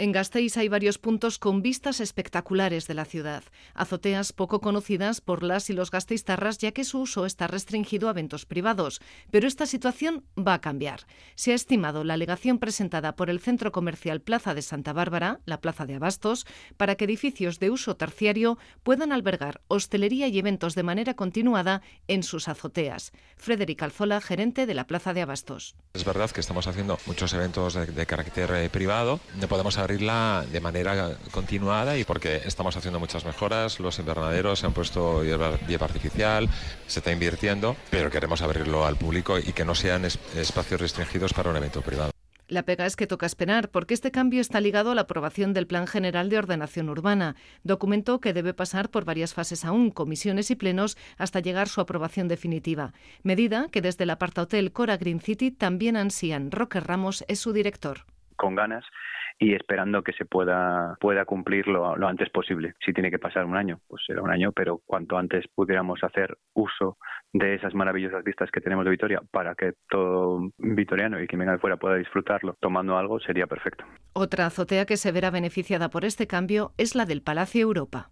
En Gasteiz hay varios puntos con vistas espectaculares de la ciudad, azoteas poco conocidas por las y los gasteiztarras ya que su uso está restringido a eventos privados, pero esta situación va a cambiar. Se ha estimado la alegación presentada por el Centro Comercial Plaza de Santa Bárbara, la Plaza de Abastos, para que edificios de uso terciario puedan albergar hostelería y eventos de manera continuada en sus azoteas. Frederic Alzola, gerente de la Plaza de Abastos. Es verdad que estamos haciendo muchos eventos de, carácter eh, privado, no podemos abrirla de manera continuada y porque estamos haciendo muchas mejoras, los invernaderos se han puesto hierba, artificial, se está invirtiendo, pero queremos abrirlo al público y que no sean espacios restringidos para un evento privado. La pega es que toca esperar, porque este cambio está ligado a la aprobación del Plan General de Ordenación Urbana, documento que debe pasar por varias fases aún, comisiones y plenos, hasta llegar su aprobación definitiva. Medida que desde el apartahotel Cora Green City también ansían. Roque Ramos es su director. Con ganas y esperando que se pueda, pueda cumplir lo, antes posible. Si tiene que pasar un año, pues será un año, pero cuanto antes pudiéramos hacer uso de esas maravillosas vistas que tenemos de Vitoria para que todo vitoriano y quien venga de fuera pueda disfrutarlo tomando algo, sería perfecto. Otra azotea que se verá beneficiada por este cambio es la del Palacio Europa.